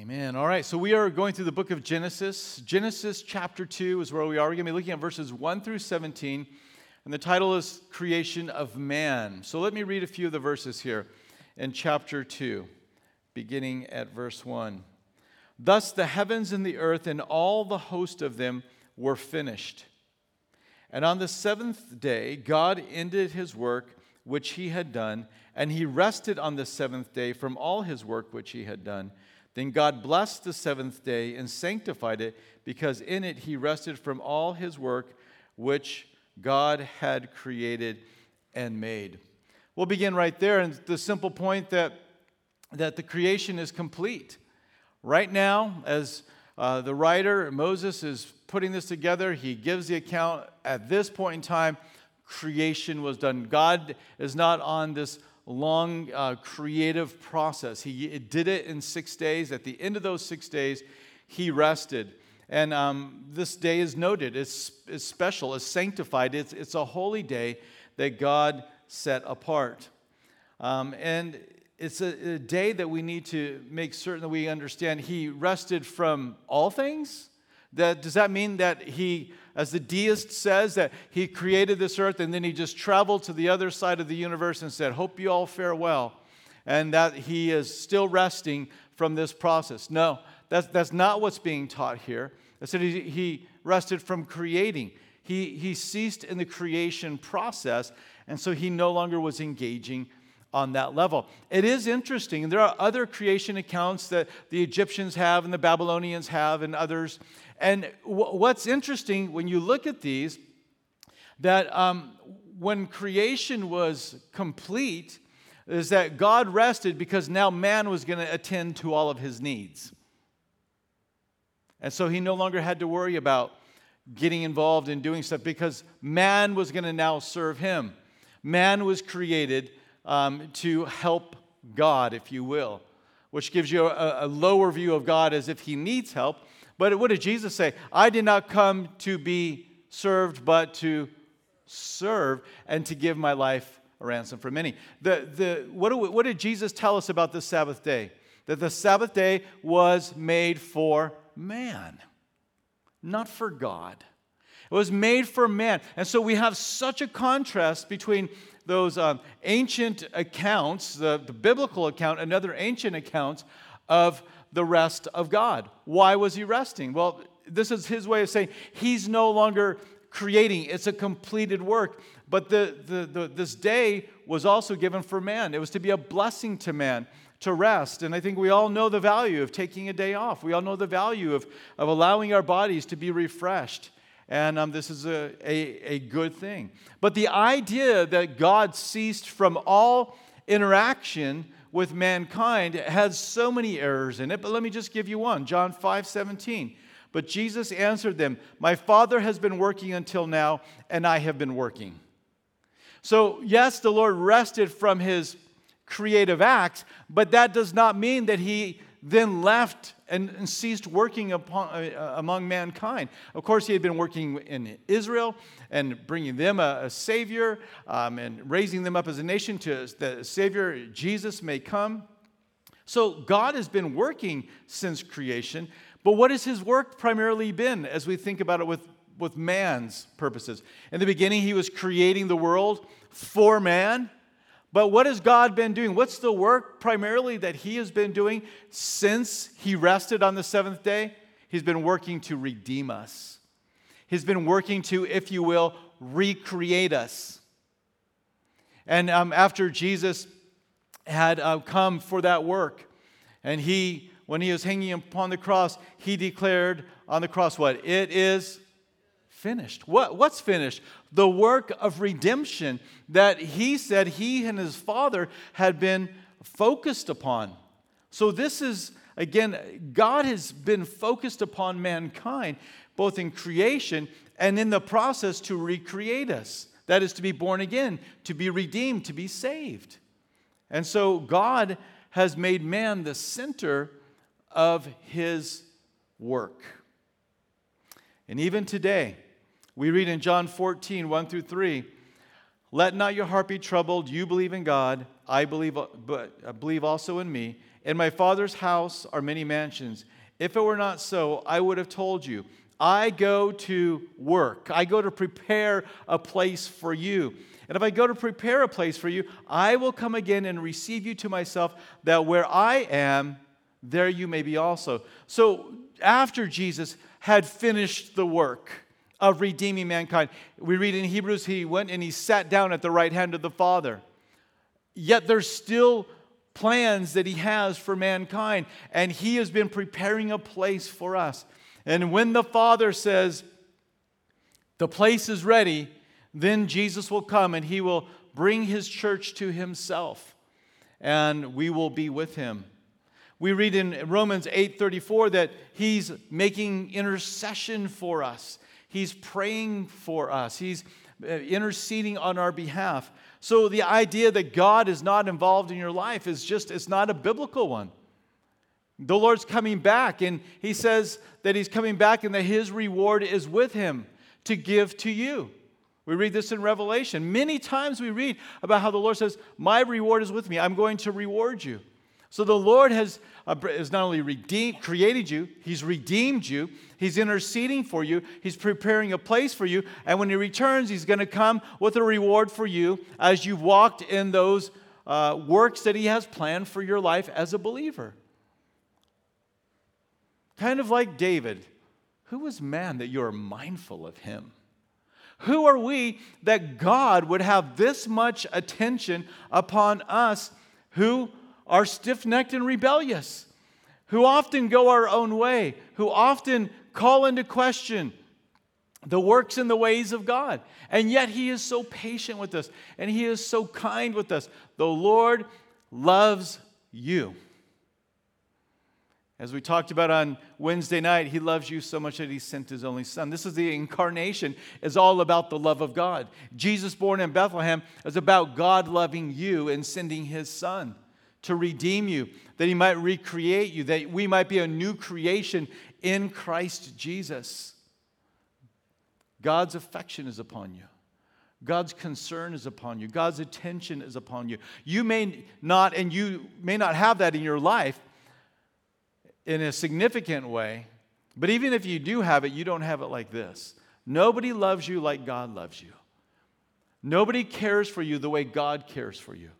Amen. All right, so we are going through the book of Genesis. Genesis chapter 2 is where we are. We're going to be looking at verses 1 through 17, and the title is Creation of Man. So let me read a few of the verses here in chapter 2, beginning at verse 1. Thus the heavens and the earth and all the host of them were finished. And on the seventh day, God ended his work which he had done, and he rested on the seventh day from all his work which he had done. Then God blessed the seventh day and sanctified it, because in it he rested from all his work which God had created and made. We'll begin right there, and the simple point that, that the creation is complete. Right now, as uh, the writer, Moses, is putting this together, he gives the account at this point in time, creation was done. God is not on this long uh, creative process. He did it in six days. At the end of those six days, he rested. And um, this day is noted, it's, it's special, it's sanctified, it's, it's a holy day that God set apart. Um, and it's a, a day that we need to make certain that we understand he rested from all things. That, does that mean that he, as the deist says, that he created this earth and then he just traveled to the other side of the universe and said, Hope you all fare well, and that he is still resting from this process? No, that's, that's not what's being taught here. I said he, he rested from creating. He, he ceased in the creation process, and so he no longer was engaging on that level. It is interesting, there are other creation accounts that the Egyptians have and the Babylonians have and others. And w- what's interesting when you look at these, that um, when creation was complete, is that God rested because now man was going to attend to all of his needs. And so he no longer had to worry about getting involved in doing stuff because man was going to now serve him. Man was created um, to help God, if you will, which gives you a, a lower view of God as if he needs help. But what did Jesus say? I did not come to be served, but to serve and to give my life a ransom for many. The, the, what, do, what did Jesus tell us about the Sabbath day? That the Sabbath day was made for man, not for God. It was made for man. And so we have such a contrast between those um, ancient accounts, the, the biblical account, and other ancient accounts of the rest of God. Why was he resting? Well, this is his way of saying he's no longer creating, it's a completed work. But the, the, the, this day was also given for man, it was to be a blessing to man to rest. And I think we all know the value of taking a day off. We all know the value of, of allowing our bodies to be refreshed. And um, this is a, a, a good thing. But the idea that God ceased from all interaction with mankind has so many errors in it. But let me just give you one John 5 17. But Jesus answered them, My Father has been working until now, and I have been working. So, yes, the Lord rested from his creative acts, but that does not mean that he then left and, and ceased working upon, uh, among mankind. Of course, he had been working in Israel and bringing them a, a Savior um, and raising them up as a nation to the Savior, Jesus, may come. So, God has been working since creation, but what has his work primarily been as we think about it with, with man's purposes? In the beginning, he was creating the world for man. But what has God been doing? What's the work primarily that He has been doing since He rested on the seventh day? He's been working to redeem us. He's been working to, if you will, recreate us. And um, after Jesus had uh, come for that work, and He, when He was hanging upon the cross, He declared on the cross what? It is finished. What, what's finished? The work of redemption that he said he and his father had been focused upon. So, this is, again, God has been focused upon mankind, both in creation and in the process to recreate us. That is to be born again, to be redeemed, to be saved. And so, God has made man the center of his work. And even today, we read in John 14, 1 through 3, let not your heart be troubled. You believe in God. I believe, but uh, believe also in me. In my Father's house are many mansions. If it were not so, I would have told you. I go to work, I go to prepare a place for you. And if I go to prepare a place for you, I will come again and receive you to myself, that where I am, there you may be also. So after Jesus had finished the work of redeeming mankind, we read in Hebrews, he went and he sat down at the right hand of the Father. Yet there's still plans that he has for mankind, and he has been preparing a place for us. And when the Father says, the place is ready, then Jesus will come and he will bring his church to himself, and we will be with him. We read in Romans 8:34 that he's making intercession for us. He's praying for us. He's uh, interceding on our behalf. So the idea that God is not involved in your life is just it's not a biblical one. The Lord's coming back and he says that he's coming back and that his reward is with him to give to you. We read this in Revelation. Many times we read about how the Lord says, "My reward is with me. I'm going to reward you." So the Lord has, uh, has not only redeemed, created you, He's redeemed you, He's interceding for you, He's preparing a place for you, and when He returns, He's going to come with a reward for you as you've walked in those uh, works that He has planned for your life as a believer. Kind of like David. Who is man that you are mindful of him? Who are we that God would have this much attention upon us who are stiff necked and rebellious, who often go our own way, who often call into question the works and the ways of God. And yet He is so patient with us and He is so kind with us. The Lord loves you. As we talked about on Wednesday night, he loves you so much that he sent his only son. This is the incarnation is all about the love of God. Jesus born in Bethlehem is about God loving you and sending his son to redeem you, that he might recreate you, that we might be a new creation in Christ Jesus. God's affection is upon you. God's concern is upon you. God's attention is upon you. You may not, and you may not have that in your life in a significant way, but even if you do have it, you don't have it like this. Nobody loves you like God loves you. Nobody cares for you the way God cares for you.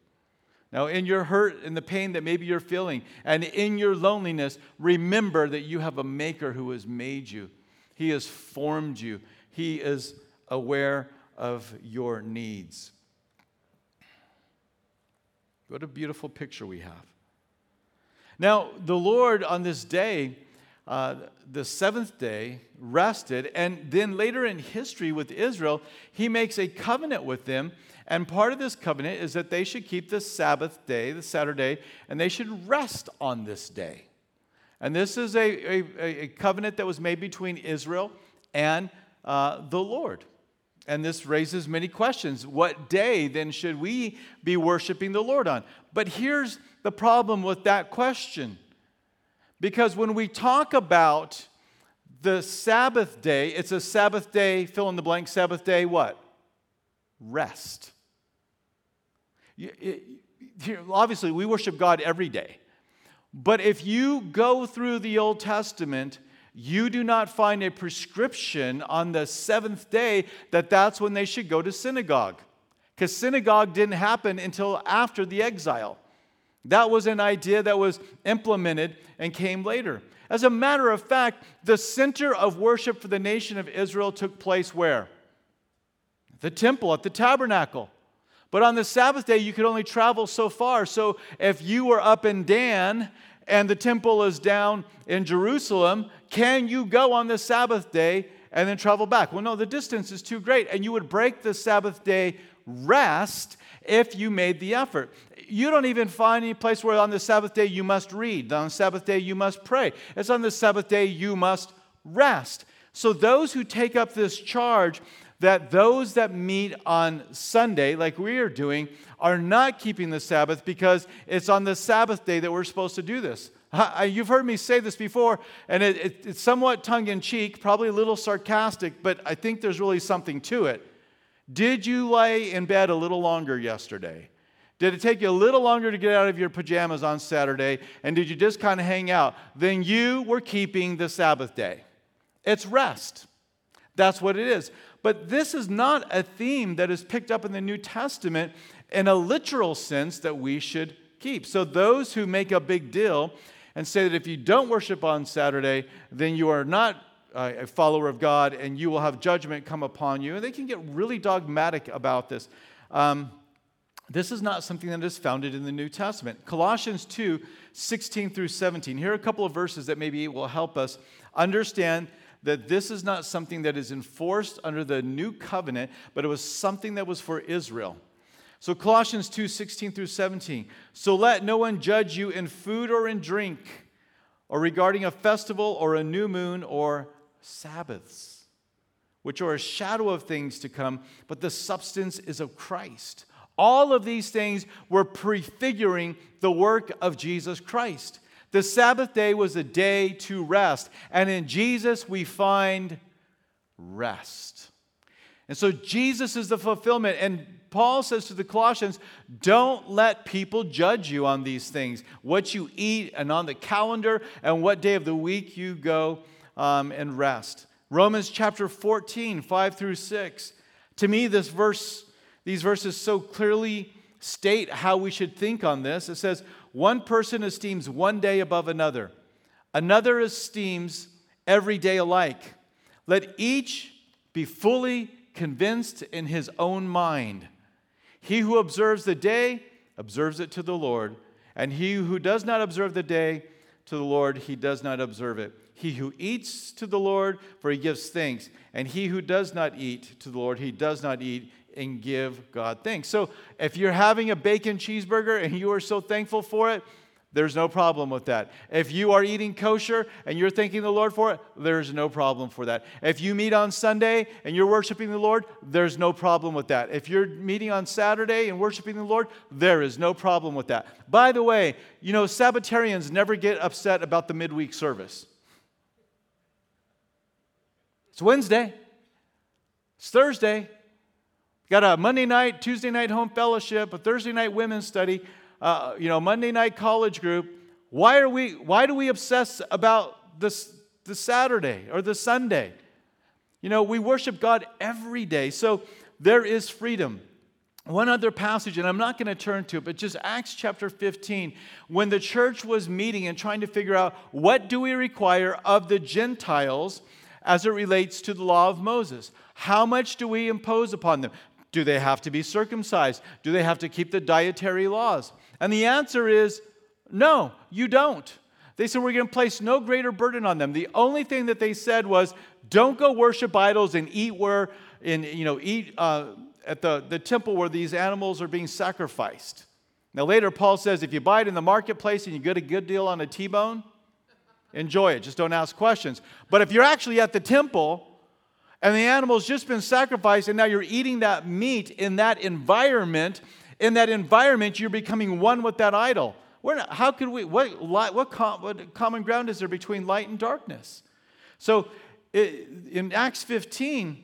Now, in your hurt and the pain that maybe you're feeling, and in your loneliness, remember that you have a Maker who has made you. He has formed you. He is aware of your needs. What a beautiful picture we have. Now, the Lord on this day, uh, the seventh day, rested, and then later in history with Israel, he makes a covenant with them and part of this covenant is that they should keep the Sabbath day, the Saturday, and they should rest on this day. And this is a, a, a covenant that was made between Israel and uh, the Lord. And this raises many questions. What day then should we be worshiping the Lord on? But here's the problem with that question. Because when we talk about the Sabbath day, it's a Sabbath day, fill in the blank, Sabbath day, what? Rest obviously, we worship God every day. But if you go through the Old Testament, you do not find a prescription on the seventh day that that's when they should go to synagogue. Because synagogue didn't happen until after the exile. That was an idea that was implemented and came later. As a matter of fact, the center of worship for the nation of Israel took place where? The temple, at the tabernacle. But on the Sabbath day, you could only travel so far. So if you were up in Dan and the temple is down in Jerusalem, can you go on the Sabbath day and then travel back? Well, no, the distance is too great. And you would break the Sabbath day rest if you made the effort. You don't even find any place where on the Sabbath day you must read, on the Sabbath day you must pray. It's on the Sabbath day you must rest. So, those who take up this charge that those that meet on Sunday, like we are doing, are not keeping the Sabbath because it's on the Sabbath day that we're supposed to do this. You've heard me say this before, and it, it, it's somewhat tongue in cheek, probably a little sarcastic, but I think there's really something to it. Did you lay in bed a little longer yesterday? Did it take you a little longer to get out of your pajamas on Saturday? And did you just kind of hang out? Then you were keeping the Sabbath day. It's rest. That's what it is. But this is not a theme that is picked up in the New Testament in a literal sense that we should keep. So those who make a big deal and say that if you don't worship on Saturday, then you are not a follower of God and you will have judgment come upon you. And they can get really dogmatic about this. Um, this is not something that is founded in the New Testament. Colossians 2 16 through 17. Here are a couple of verses that maybe will help us understand that this is not something that is enforced under the new covenant, but it was something that was for Israel. So Colossians 2 16 through 17. So let no one judge you in food or in drink, or regarding a festival or a new moon or Sabbaths, which are a shadow of things to come, but the substance is of Christ. All of these things were prefiguring the work of Jesus Christ. The Sabbath day was a day to rest, and in Jesus we find rest. And so Jesus is the fulfillment. And Paul says to the Colossians, don't let people judge you on these things what you eat, and on the calendar, and what day of the week you go um, and rest. Romans chapter 14, 5 through 6. To me, this verse, these verses so clearly state how we should think on this. It says, one person esteems one day above another, another esteems every day alike. Let each be fully convinced in his own mind. He who observes the day observes it to the Lord, and he who does not observe the day to the Lord, he does not observe it. He who eats to the Lord, for he gives thanks, and he who does not eat to the Lord, he does not eat and give God thanks. So if you're having a bacon cheeseburger and you are so thankful for it, there's no problem with that. If you are eating kosher and you're thanking the Lord for it, there's no problem for that. If you meet on Sunday and you're worshiping the Lord, there's no problem with that. If you're meeting on Saturday and worshiping the Lord, there is no problem with that. By the way, you know, Sabbatarians never get upset about the midweek service. It's Wednesday, it's Thursday, Got a Monday night, Tuesday night home fellowship, a Thursday night women's study, uh, you know, Monday night college group. Why are we? Why do we obsess about this the Saturday or the Sunday? You know, we worship God every day, so there is freedom. One other passage, and I'm not going to turn to it, but just Acts chapter 15, when the church was meeting and trying to figure out what do we require of the Gentiles as it relates to the law of Moses. How much do we impose upon them? Do they have to be circumcised? Do they have to keep the dietary laws? And the answer is no, you don't. They said, We're going to place no greater burden on them. The only thing that they said was, Don't go worship idols and eat where, in, you know, eat uh, at the, the temple where these animals are being sacrificed. Now, later, Paul says, If you buy it in the marketplace and you get a good deal on a T bone, enjoy it. Just don't ask questions. But if you're actually at the temple, and the animal's just been sacrificed, and now you're eating that meat in that environment. In that environment, you're becoming one with that idol. Not, how could we, what, what, what, common ground is there between light and darkness? So it, in Acts 15,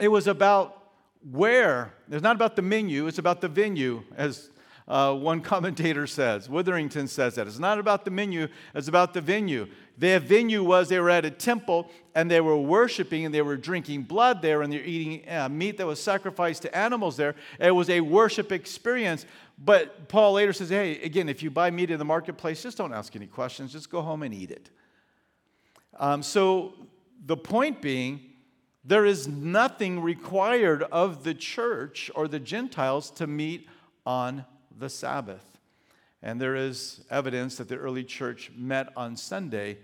it was about where. It's not about the menu, it's about the venue, as uh, one commentator says. Witherington says that. It's not about the menu, it's about the venue. Their venue was they were at a temple and they were worshiping and they were drinking blood there and they're eating uh, meat that was sacrificed to animals there. It was a worship experience. But Paul later says, hey, again, if you buy meat in the marketplace, just don't ask any questions, just go home and eat it. Um, so the point being, there is nothing required of the church or the Gentiles to meet on the Sabbath. And there is evidence that the early church met on Sunday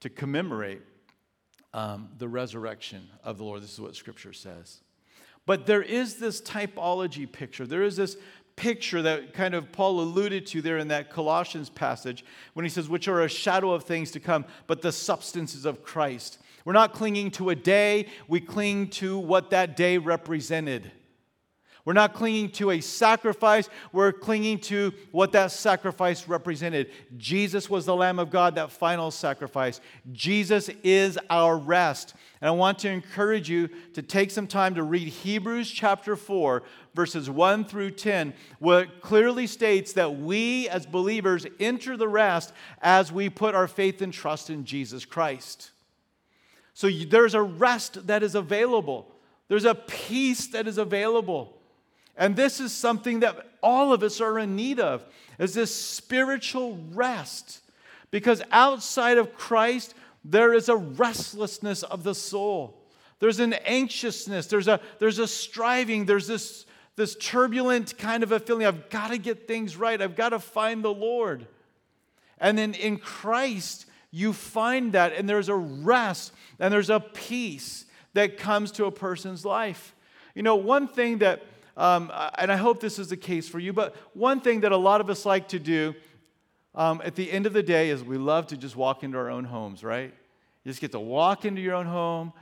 to commemorate um, the resurrection of the Lord. This is what Scripture says. But there is this typology picture. There is this picture that kind of Paul alluded to there in that Colossians passage when he says, which are a shadow of things to come, but the substances of Christ. We're not clinging to a day, we cling to what that day represented. We're not clinging to a sacrifice, we're clinging to what that sacrifice represented. Jesus was the Lamb of God, that final sacrifice. Jesus is our rest. And I want to encourage you to take some time to read Hebrews chapter 4, verses 1 through 10, where it clearly states that we as believers enter the rest as we put our faith and trust in Jesus Christ. So there's a rest that is available, there's a peace that is available. And this is something that all of us are in need of is this spiritual rest. Because outside of Christ, there is a restlessness of the soul. There's an anxiousness, there's a, there's a striving, there's this, this turbulent kind of a feeling I've got to get things right, I've got to find the Lord. And then in Christ, you find that, and there's a rest and there's a peace that comes to a person's life. You know, one thing that um, and I hope this is the case for you. But one thing that a lot of us like to do um, at the end of the day is we love to just walk into our own homes, right? You just get to walk into your own home.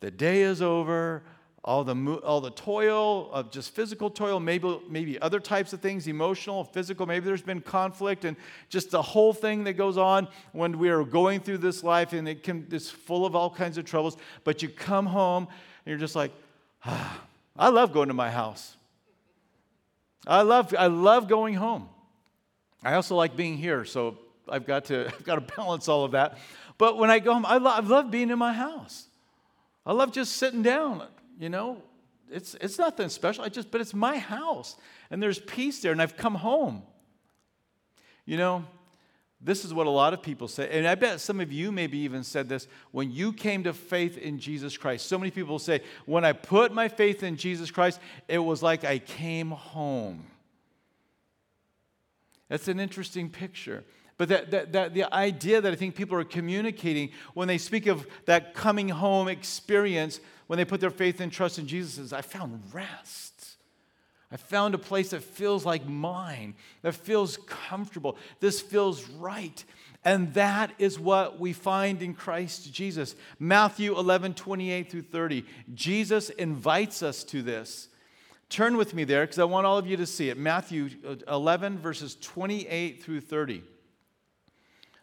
The day is over. All the, all the toil of just physical toil, maybe, maybe other types of things, emotional, physical, maybe there's been conflict and just the whole thing that goes on when we are going through this life and it can, it's full of all kinds of troubles. But you come home and you're just like, ah, I love going to my house. I love, I love going home. I also like being here, so I've got to, I've got to balance all of that. But when I go home, I love, I love being in my house. I love just sitting down, you know. It's, it's nothing special, I just, but it's my house. And there's peace there, and I've come home. You know, this is what a lot of people say. And I bet some of you maybe even said this when you came to faith in Jesus Christ. So many people say, when I put my faith in Jesus Christ, it was like I came home. That's an interesting picture. But that, that, that, the idea that I think people are communicating when they speak of that coming home experience, when they put their faith and trust in Jesus, is I found rest. I found a place that feels like mine, that feels comfortable. This feels right. And that is what we find in Christ Jesus. Matthew 11, 28 through 30. Jesus invites us to this. Turn with me there because I want all of you to see it. Matthew uh, 11, verses 28 through 30.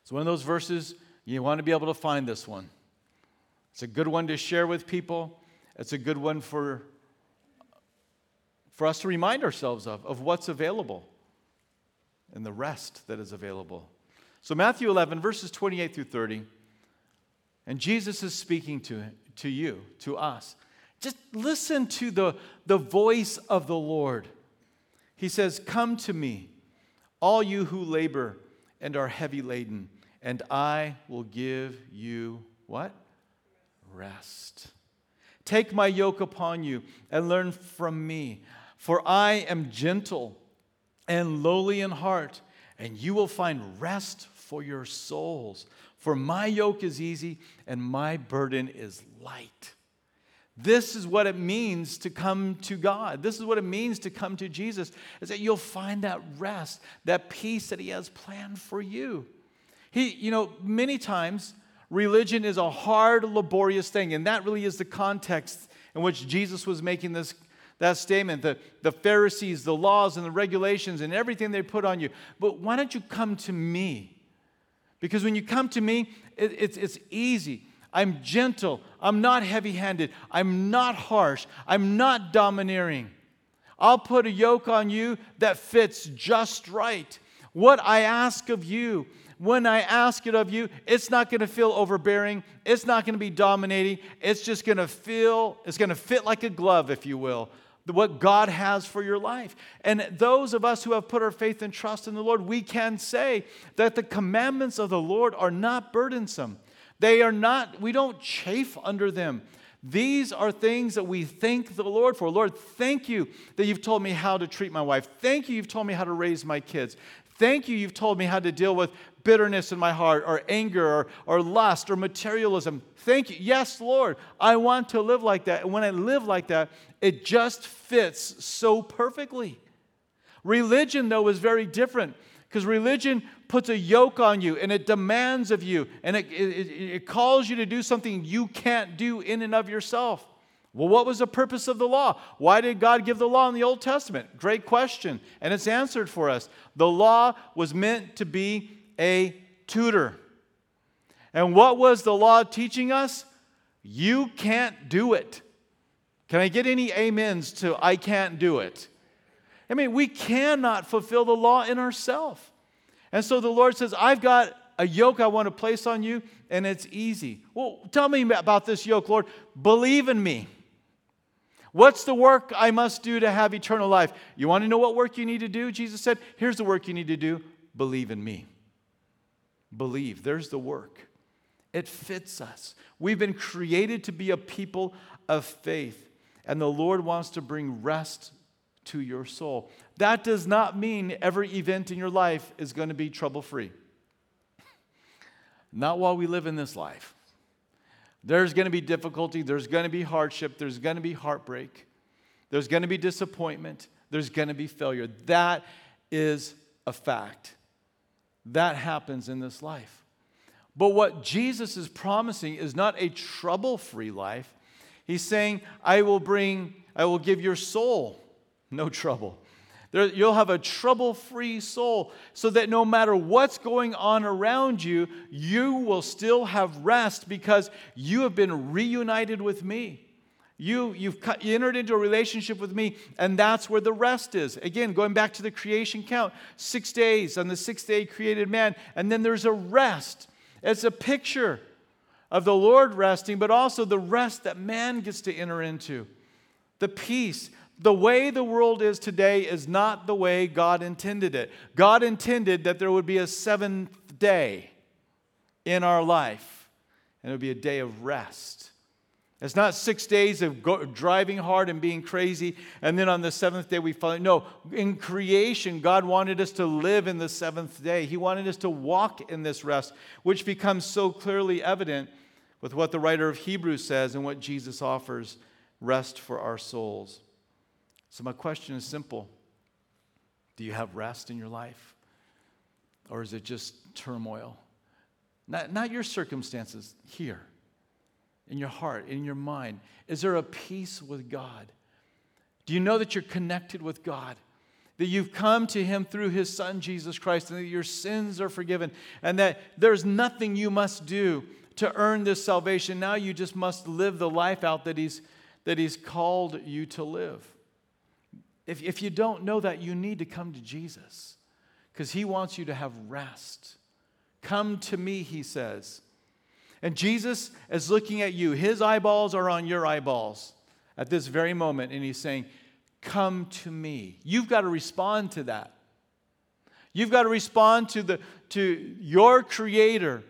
It's one of those verses you want to be able to find this one. It's a good one to share with people, it's a good one for for us to remind ourselves of, of what's available and the rest that is available. So, Matthew 11, verses 28 through 30, and Jesus is speaking to, to you, to us. Just listen to the, the voice of the Lord. He says, Come to me, all you who labor and are heavy laden, and I will give you what? Rest. Take my yoke upon you and learn from me. For I am gentle and lowly in heart, and you will find rest for your souls. For my yoke is easy and my burden is light. This is what it means to come to God. This is what it means to come to Jesus, is that you'll find that rest, that peace that He has planned for you. He, you know, many times religion is a hard, laborious thing, and that really is the context in which Jesus was making this that statement, the, the Pharisees, the laws and the regulations and everything they put on you. But why don't you come to me? Because when you come to me, it, it's, it's easy. I'm gentle. I'm not heavy handed. I'm not harsh. I'm not domineering. I'll put a yoke on you that fits just right. What I ask of you when I ask it of you, it's not going to feel overbearing. It's not going to be dominating. It's just going to feel, it's going to fit like a glove, if you will, what God has for your life. And those of us who have put our faith and trust in the Lord, we can say that the commandments of the Lord are not burdensome. They are not, we don't chafe under them. These are things that we thank the Lord for. Lord, thank you that you've told me how to treat my wife. Thank you, you've told me how to raise my kids. Thank you, you've told me how to deal with bitterness in my heart, or anger, or, or lust, or materialism. Thank you. Yes, Lord, I want to live like that. And when I live like that, it just fits so perfectly. Religion, though, is very different because religion puts a yoke on you and it demands of you and it, it, it, calls you to do something you can't do in and of yourself. Well, what was the purpose of the law? Why did God give the law in the Old Testament? Great question. And it's answered for us. The law was meant to be a tutor. And what was the law teaching us? You can't do it. Can I get any amens to I can't do it? I mean, we cannot fulfill the law in ourselves. And so the Lord says, I've got a yoke I want to place on you, and it's easy. Well, tell me about this yoke, Lord. Believe in me. What's the work I must do to have eternal life? You want to know what work you need to do? Jesus said, Here's the work you need to do believe in me. Believe. There's the work. It fits us. We've been created to be a people of faith, and the Lord wants to bring rest to your soul. That does not mean every event in your life is going to be trouble free. Not while we live in this life. There's going to be difficulty, there's going to be hardship, there's going to be heartbreak, there's going to be disappointment, there's going to be failure. That is a fact. That happens in this life. But what Jesus is promising is not a trouble free life. He's saying, I will bring, I will give your soul no trouble. There, you'll have a trouble free soul so that no matter what's going on around you, you will still have rest because you have been reunited with me. You, you've cut, you entered into a relationship with me, and that's where the rest is. Again, going back to the creation count six days, on the sixth day, created man, and then there's a rest. It's a picture of the Lord resting, but also the rest that man gets to enter into. The peace, the way the world is today is not the way God intended it. God intended that there would be a seventh day in our life, and it would be a day of rest. It's not six days of go, driving hard and being crazy, and then on the seventh day we follow. No, in creation, God wanted us to live in the seventh day. He wanted us to walk in this rest, which becomes so clearly evident with what the writer of Hebrews says and what Jesus offers rest for our souls. So, my question is simple Do you have rest in your life? Or is it just turmoil? Not, not your circumstances, here, in your heart, in your mind. Is there a peace with God? Do you know that you're connected with God? That you've come to Him through His Son, Jesus Christ, and that your sins are forgiven, and that there's nothing you must do to earn this salvation. Now you just must live the life out that He's, that he's called you to live. If, if you don't know that, you need to come to Jesus because he wants you to have rest. Come to me, he says. And Jesus is looking at you. His eyeballs are on your eyeballs at this very moment, and he's saying, Come to me. You've got to respond to that. You've got to respond to, the, to your Creator,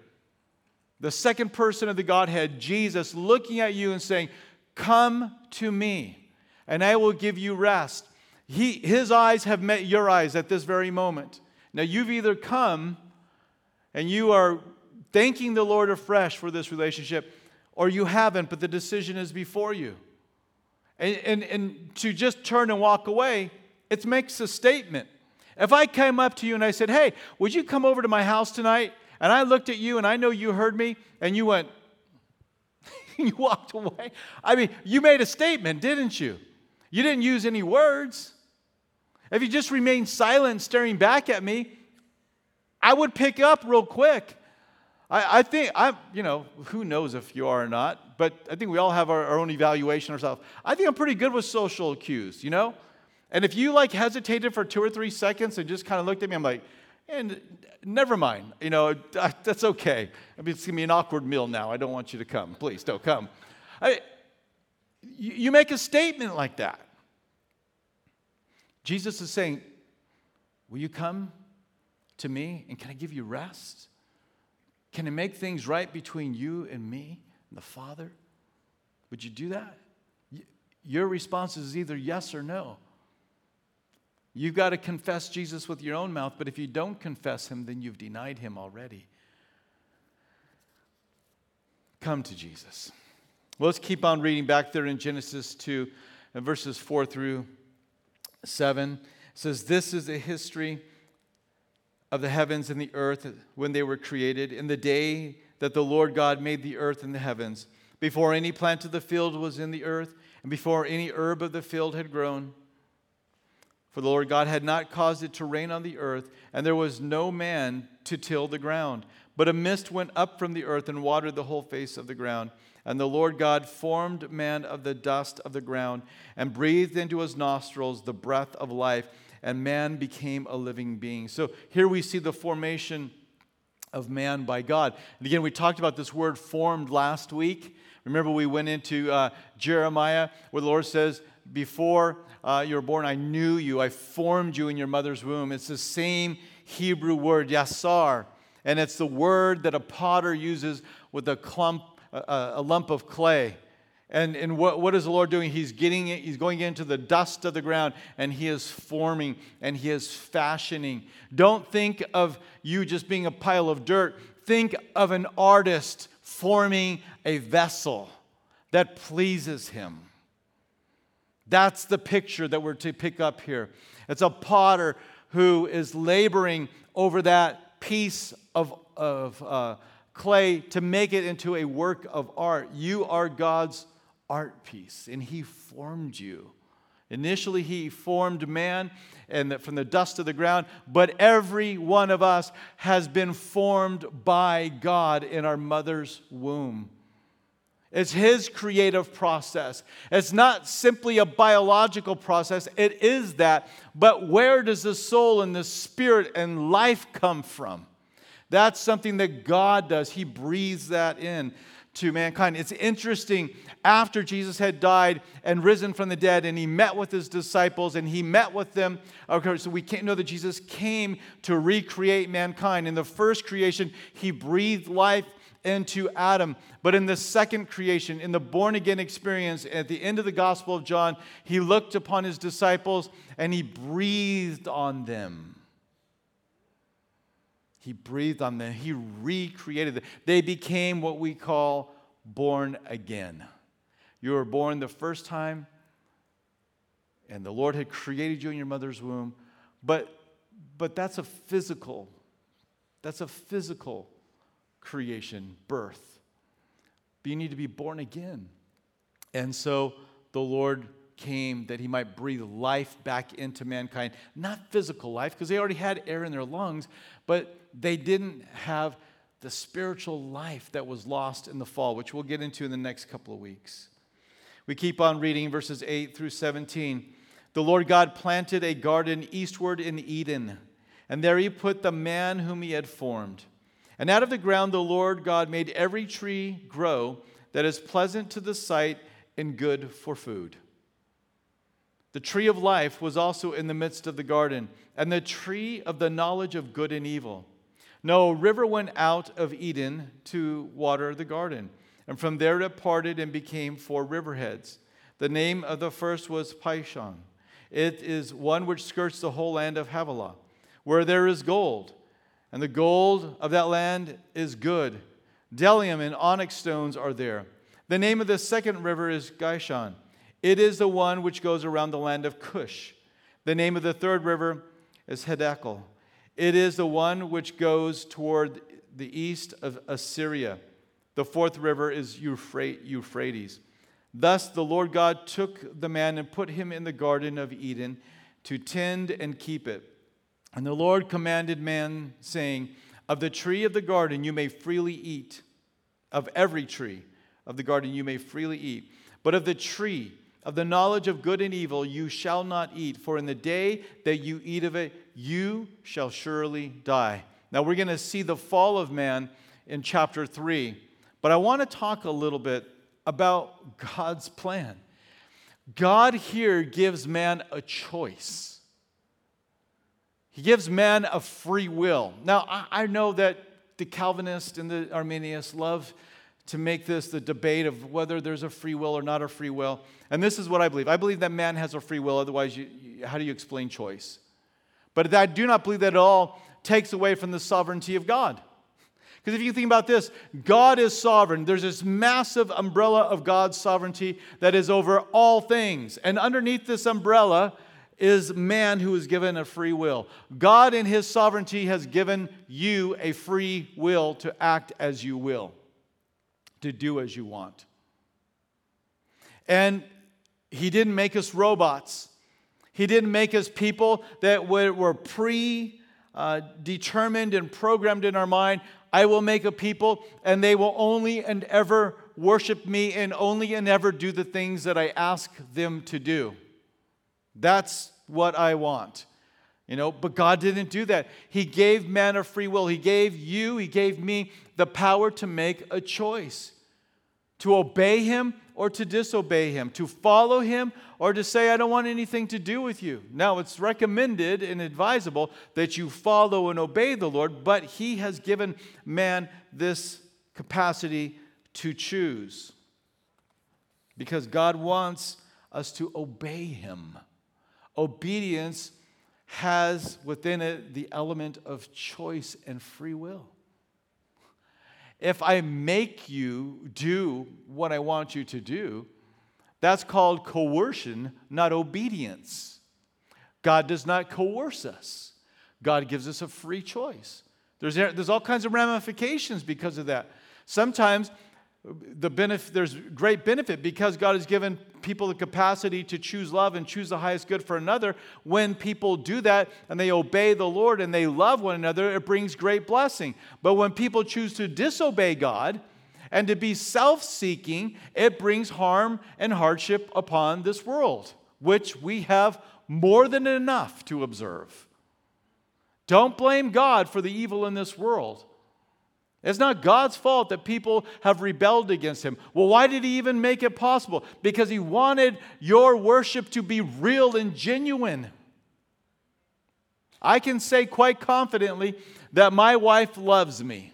the second person of the Godhead, Jesus, looking at you and saying, Come to me, and I will give you rest. He, his eyes have met your eyes at this very moment. Now, you've either come and you are thanking the Lord afresh for this relationship, or you haven't, but the decision is before you. And, and, and to just turn and walk away, it makes a statement. If I came up to you and I said, Hey, would you come over to my house tonight? And I looked at you and I know you heard me, and you went, You walked away. I mean, you made a statement, didn't you? You didn't use any words. If you just remained silent, staring back at me, I would pick up real quick. I, I think I'm, you know, who knows if you are or not, but I think we all have our, our own evaluation ourselves. I think I'm pretty good with social cues, you know? And if you like hesitated for two or three seconds and just kind of looked at me, I'm like, and never mind, you know, that's okay. I mean, it's gonna be an awkward meal now. I don't want you to come. Please don't come. I, you make a statement like that. Jesus is saying, Will you come to me and can I give you rest? Can I make things right between you and me and the Father? Would you do that? Your response is either yes or no. You've got to confess Jesus with your own mouth, but if you don't confess him, then you've denied him already. Come to Jesus. Well, let's keep on reading back there in Genesis 2, uh, verses 4 through 7 says, This is the history of the heavens and the earth when they were created, in the day that the Lord God made the earth and the heavens, before any plant of the field was in the earth, and before any herb of the field had grown. For the Lord God had not caused it to rain on the earth, and there was no man to till the ground. But a mist went up from the earth and watered the whole face of the ground. And the Lord God formed man of the dust of the ground and breathed into his nostrils the breath of life, and man became a living being. So here we see the formation of man by God. And again, we talked about this word formed last week. Remember, we went into uh, Jeremiah where the Lord says, Before uh, you were born, I knew you, I formed you in your mother's womb. It's the same Hebrew word, yasar. And it's the word that a potter uses with a clump, a, a lump of clay. And, and what, what is the Lord doing? He's getting it, he's going into the dust of the ground and he is forming and he is fashioning. Don't think of you just being a pile of dirt. Think of an artist forming a vessel that pleases him. That's the picture that we're to pick up here. It's a potter who is laboring over that piece of, of uh, clay to make it into a work of art. You are God's art piece, and He formed you. Initially, He formed man and from the dust of the ground, but every one of us has been formed by God in our mother's womb. It's His creative process. It's not simply a biological process, it is that. But where does the soul and the spirit and life come from? That's something that God does. He breathes that in to mankind. It's interesting, after Jesus had died and risen from the dead, and he met with his disciples and he met with them. Okay, so we can't know that Jesus came to recreate mankind. In the first creation, he breathed life into Adam. But in the second creation, in the born again experience, at the end of the Gospel of John, he looked upon his disciples and he breathed on them. He breathed on them. He recreated them. They became what we call born again. You were born the first time, and the Lord had created you in your mother's womb. But, but that's a physical, that's a physical creation, birth. But you need to be born again. And so the Lord came that he might breathe life back into mankind. Not physical life, because they already had air in their lungs, but they didn't have the spiritual life that was lost in the fall, which we'll get into in the next couple of weeks. We keep on reading verses 8 through 17. The Lord God planted a garden eastward in Eden, and there he put the man whom he had formed. And out of the ground the Lord God made every tree grow that is pleasant to the sight and good for food. The tree of life was also in the midst of the garden, and the tree of the knowledge of good and evil. No, river went out of Eden to water the garden, and from there it parted and became four riverheads. The name of the first was Pishon. It is one which skirts the whole land of Havilah, where there is gold and the gold of that land is good. Bdellium and onyx stones are there. The name of the second river is Gihon. It is the one which goes around the land of Cush. The name of the third river is Hiddekel. It is the one which goes toward the east of Assyria. The fourth river is Euphrates. Thus the Lord God took the man and put him in the Garden of Eden to tend and keep it. And the Lord commanded man, saying, Of the tree of the garden you may freely eat, of every tree of the garden you may freely eat. But of the tree of the knowledge of good and evil you shall not eat, for in the day that you eat of it, you shall surely die. Now we're going to see the fall of man in chapter 3, but I want to talk a little bit about God's plan. God here gives man a choice. He gives man a free will. Now, I, know that the Calvinists and the Arminians love to make this the debate of whether there's a free will or not a free will. And this is what I believe I believe that man has a free will, otherwise, you, you, how do you explain choice? But I do not believe that at all takes away from the sovereignty of God. Because if you think about this, God is sovereign. There's this massive umbrella of God's sovereignty that is over all things. And underneath this umbrella is man who is given a free will. God, in his sovereignty, has given you a free will to act as you will, to do as you want. And He didn't make us robots. He didn't make us people that were pre uh, determined and programmed in our mind. I will make a people, and they will only and ever worship me and only and ever do the things that I ask them to do. That's what I want. You know, but God didn't do that. He gave man a free will. He gave you, He gave me the power to make a choice to obey Him or to disobey Him, to follow Him or to say, I don't want anything to do with you. Now, it's recommended and advisable that you follow and obey the Lord, but He has given man this capacity to choose because God wants us to obey Him. Obedience has within it the element of choice and free will. If I make you do what I want you to do, that's called coercion, not obedience. God does not coerce us, God gives us a free choice. There's, there's all kinds of ramifications because of that. Sometimes the benefit, there's great benefit because God has given people the capacity to choose love and choose the highest good for another. When people do that and they obey the Lord and they love one another, it brings great blessing. But when people choose to disobey God and to be self seeking, it brings harm and hardship upon this world, which we have more than enough to observe. Don't blame God for the evil in this world. It's not God's fault that people have rebelled against him. Well, why did he even make it possible? Because he wanted your worship to be real and genuine. I can say quite confidently that my wife loves me.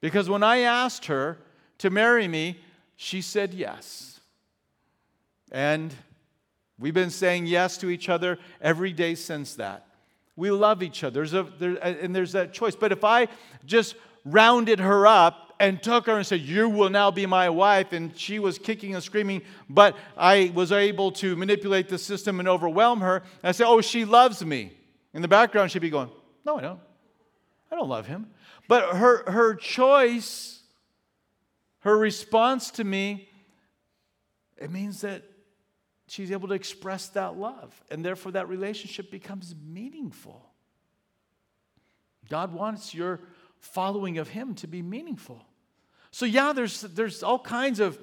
Because when I asked her to marry me, she said yes. And we've been saying yes to each other every day since that. We love each other. There's a, there, and there's that choice. But if I just rounded her up and took her and said, You will now be my wife. And she was kicking and screaming, but I was able to manipulate the system and overwhelm her. And I said, Oh, she loves me. In the background, she'd be going, No, I don't. I don't love him. But her, her choice, her response to me, it means that she's able to express that love. And therefore, that relationship becomes meaningful. God wants your following of Him to be meaningful. So, yeah, there's, there's all kinds of,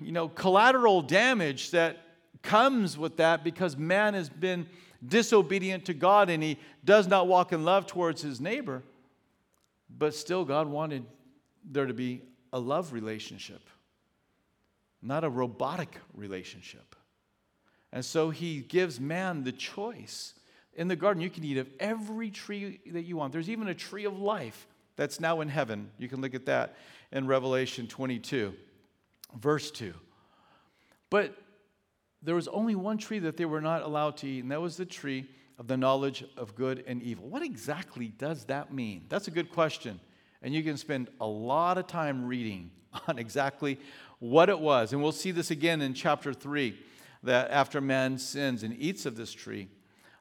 you know, collateral damage that comes with that because man has been disobedient to God and he does not walk in love towards his neighbor. But still, God wanted there to be a love relationship, not a robotic relationship. And so he gives man the choice in the garden, you can eat of every tree that you want. There's even a tree of life that's now in heaven. You can look at that in Revelation 22, verse 2. But there was only one tree that they were not allowed to eat, and that was the tree of the knowledge of good and evil. What exactly does that mean? That's a good question. And you can spend a lot of time reading on exactly what it was. And we'll see this again in chapter 3 that after man sins and eats of this tree,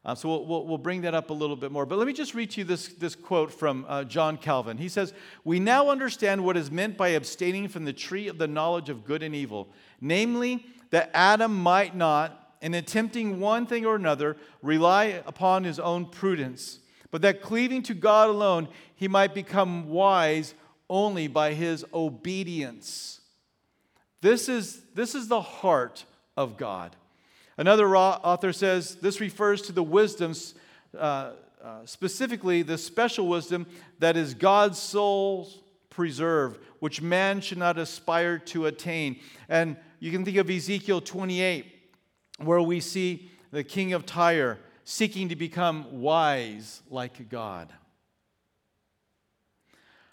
uh, so we'll, we'll, we'll, bring that up a little bit more. But let me just read to you this, this quote from uh, John Calvin. He says, We now understand what is meant by abstaining from the tree of the knowledge of good and evil, namely, that Adam might not, in attempting one thing or another, rely upon his own prudence, but that cleaving to God alone, he might become wise only by his obedience. This is, this is the heart of God. Another author says this refers to the wisdoms, uh, uh, specifically the special wisdom that is God's soul's preserved, which man should not aspire to attain. And you can think of Ezekiel 28, where we see the king of Tyre seeking to become wise like God.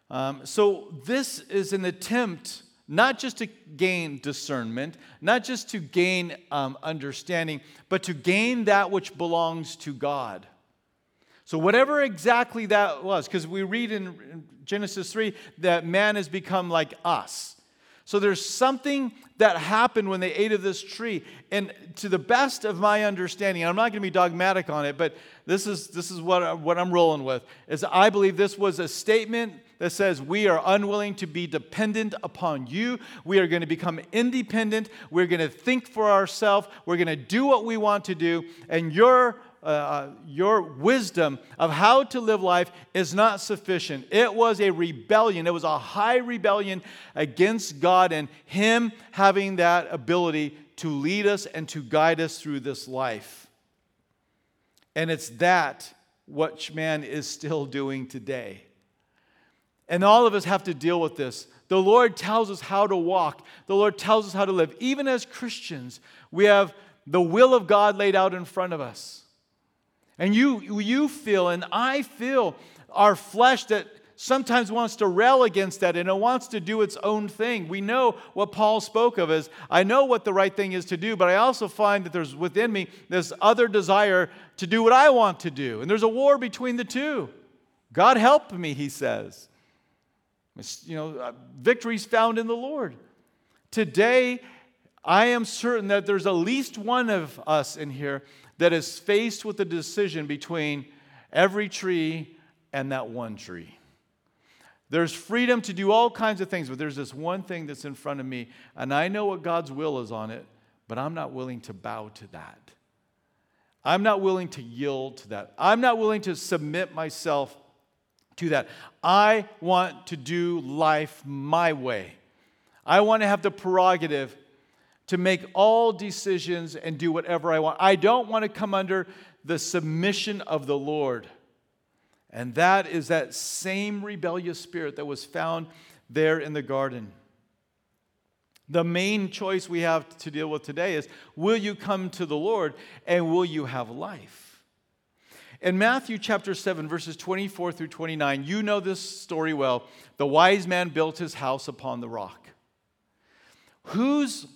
Um, so, this is an attempt not just to gain discernment, not just to gain um, understanding, but to gain that which belongs to God. So, whatever exactly that was, because we read in Genesis 3 that man has become like us. So, there's something that happened when they ate of this tree. And to the best of my understanding, I'm not going to be dogmatic on it, but this is, this is what, what I'm rolling with, is I believe this was a statement that says we are unwilling to be dependent upon you. We are going to become independent. We're going to think for ourselves. We're going to do what we want to do. And your uh, uh, your wisdom of how to live life is not sufficient. It was a rebellion. It was a high rebellion against God and Him having that ability to lead us and to guide us through this life. And it's that what man is still doing today. And all of us have to deal with this. The Lord tells us how to walk, the Lord tells us how to live. Even as Christians, we have the will of God laid out in front of us. And you, you feel, and I feel, our flesh that sometimes wants to rail against that and it wants to do its own thing. We know what Paul spoke of as I know what the right thing is to do, but I also find that there's within me this other desire to do what I want to do. And there's a war between the two. God help me, he says. You know, uh, victory's found in the Lord. Today, I am certain that there's at least one of us in here that is faced with a decision between every tree and that one tree. There's freedom to do all kinds of things, but there's this one thing that's in front of me, and I know what God's will is on it, but I'm not willing to bow to that. I'm not willing to yield to that. I'm not willing to submit myself to that. I want to do life my way. I want to have the prerogative to make all decisions and do whatever I want. I don't want to come under the submission of the Lord. And that is that same rebellious spirit that was found there in the garden. The main choice we have to deal with today is will you come to the Lord and will you have life? In Matthew chapter 7, verses 24 through 29, you know this story well. The wise man built his house upon the rock. Whose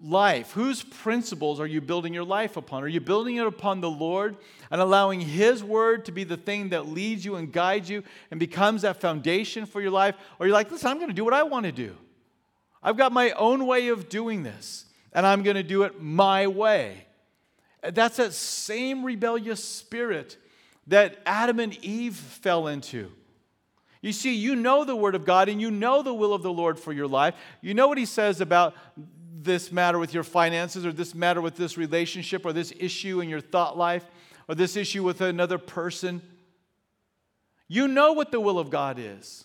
life? Whose principles are you building your life upon? Are you building it upon the Lord and allowing His word to be the thing that leads you and guides you and becomes that foundation for your life? Or you're like, listen, I'm going to do what I want to do. I've got my own way of doing this, and I'm going to do it my way. That's that same rebellious spirit that Adam and Eve fell into. You see, you know the Word of God and you know the will of the Lord for your life. You know what He says about this matter with your finances, or this matter with this relationship, or this issue in your thought life, or this issue with another person. You know what the will of God is.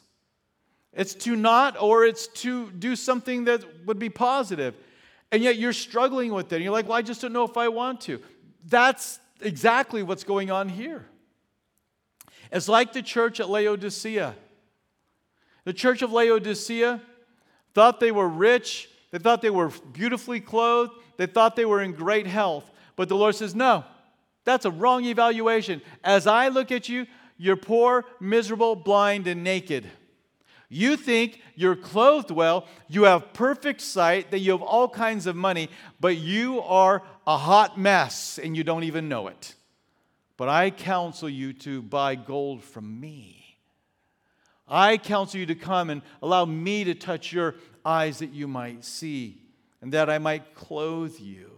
It's to not, or it's to do something that would be positive. And yet you're struggling with it. And you're like, well, I just don't know if I want to. That's exactly what's going on here. It's like the church at Laodicea. The church of Laodicea thought they were rich they thought they were beautifully clothed. They thought they were in great health. But the Lord says, No, that's a wrong evaluation. As I look at you, you're poor, miserable, blind, and naked. You think you're clothed well, you have perfect sight, that you have all kinds of money, but you are a hot mess and you don't even know it. But I counsel you to buy gold from me. I counsel you to come and allow me to touch your eyes that you might see, and that I might clothe you.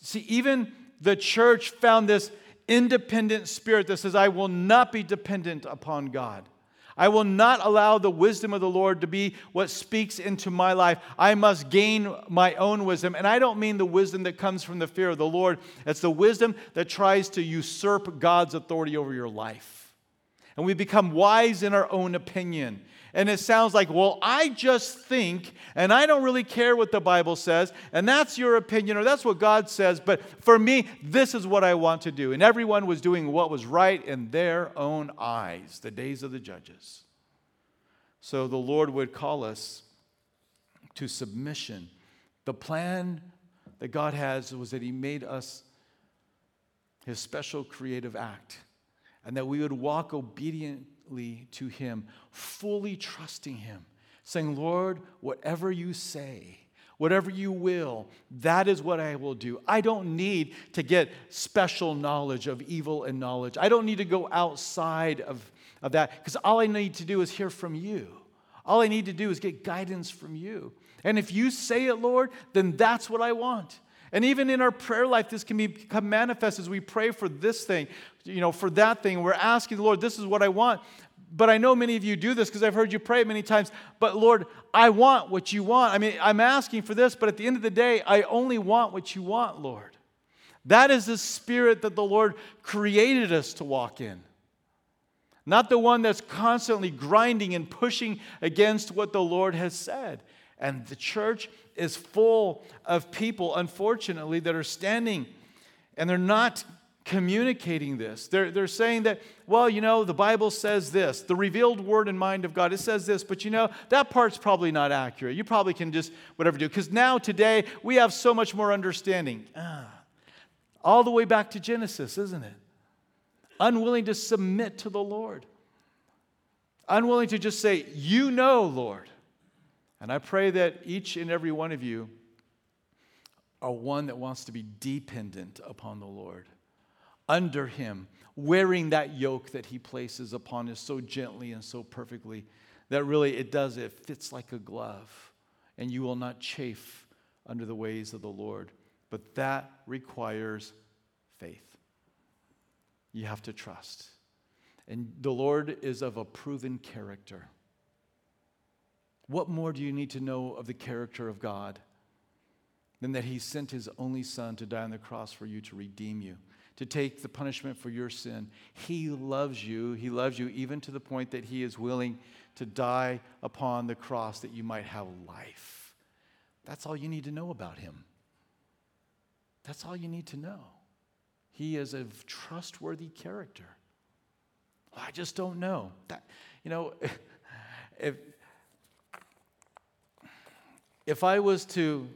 See, even the church found this independent spirit that says, I will not be dependent upon God. I will not allow the wisdom of the Lord to be what speaks into my life. I must gain my own wisdom. And I don't mean the wisdom that comes from the fear of the Lord, it's the wisdom that tries to usurp God's authority over your life. And we become wise in our own opinion. And it sounds like, well, I just think, and I don't really care what the Bible says, and that's your opinion, or that's what God says, but for me, this is what I want to do. And everyone was doing what was right in their own eyes, the days of the judges. So the Lord would call us to submission. The plan that God has was that He made us His special creative act, and that we would walk obedient to Him, fully trusting Him, saying, Lord, whatever you say, whatever you will, that is what I will do. I don't need to get special knowledge of evil and knowledge. I don't need to go outside of, of that because all I need to do is hear from you. All I need to do is get guidance from you. And if you say it, Lord, then that's what I want. And even in our prayer life, this can become manifest as we pray for this thing, you know, for that thing. We're asking the Lord, this is what I want. but I know many of you do this because I've heard you pray many times. But Lord, I want what you want. I mean, I'm asking for this, but at the end of the day, I only want what you want, Lord. That is the spirit that the Lord created us to walk in. Not the one that's constantly grinding and pushing against what the Lord has said. And the church is full of people, unfortunately, that are standing and they're not communicating this. They're, they're saying that, well, you know, the Bible says this, the revealed word and mind of God, it says this, but you know, that part's probably not accurate. You probably can just whatever do. Because now, today, we have so much more understanding. Ah, all the way back to Genesis, isn't it? Unwilling to submit to the Lord. Unwilling to just say, You know, Lord. And I pray that each and every one of you are one that wants to be dependent upon the Lord, under Him, wearing that yoke that He places upon us so gently and so perfectly that really it does, it fits like a glove, and you will not chafe under the ways of the Lord. But that requires faith. You have to trust. And the Lord is of a proven character. What more do you need to know of the character of God than that He sent His only Son to die on the cross for you to redeem you, to take the punishment for your sin? He loves you. He loves you even to the point that He is willing to die upon the cross that you might have life. That's all you need to know about Him. That's all you need to know. He is a trustworthy character. I just don't know. That, you know, if, if I was to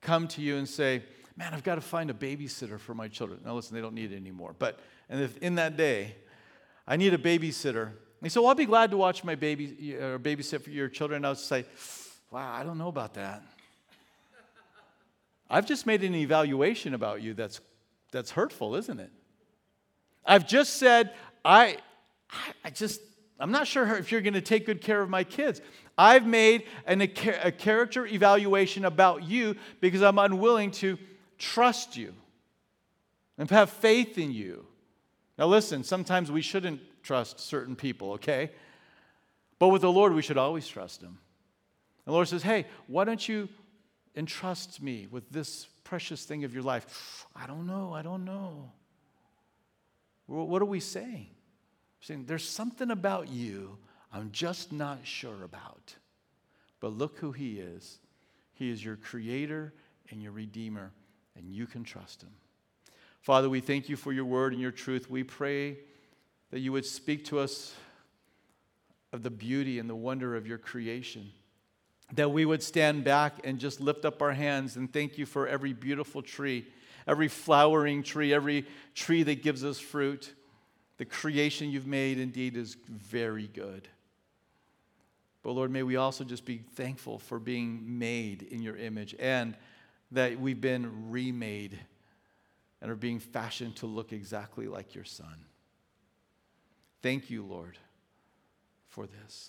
come to you and say, man, I've got to find a babysitter for my children. Now, listen, they don't need it anymore. But and if in that day, I need a babysitter. He said, well, I'll be glad to watch my baby or babysit for your children. And I would say, wow, I don't know about that. I've just made an evaluation about you that's, that's hurtful, isn't it? I've just said, I, I just, I'm not sure if you're going to take good care of my kids. I've made an, a, a character evaluation about you because I'm unwilling to trust you and have faith in you. Now, listen, sometimes we shouldn't trust certain people, okay? But with the Lord, we should always trust Him. The Lord says, hey, why don't you entrust me with this precious thing of your life? I don't know, I don't know. What are we saying? Saying, there's something about you I'm just not sure about. But look who He is. He is your creator and your redeemer, and you can trust Him. Father, we thank you for your word and your truth. We pray that you would speak to us of the beauty and the wonder of your creation. That we would stand back and just lift up our hands and thank you for every beautiful tree, every flowering tree, every tree that gives us fruit. The creation you've made indeed is very good. But Lord, may we also just be thankful for being made in your image and that we've been remade and are being fashioned to look exactly like your Son. Thank you, Lord, for this.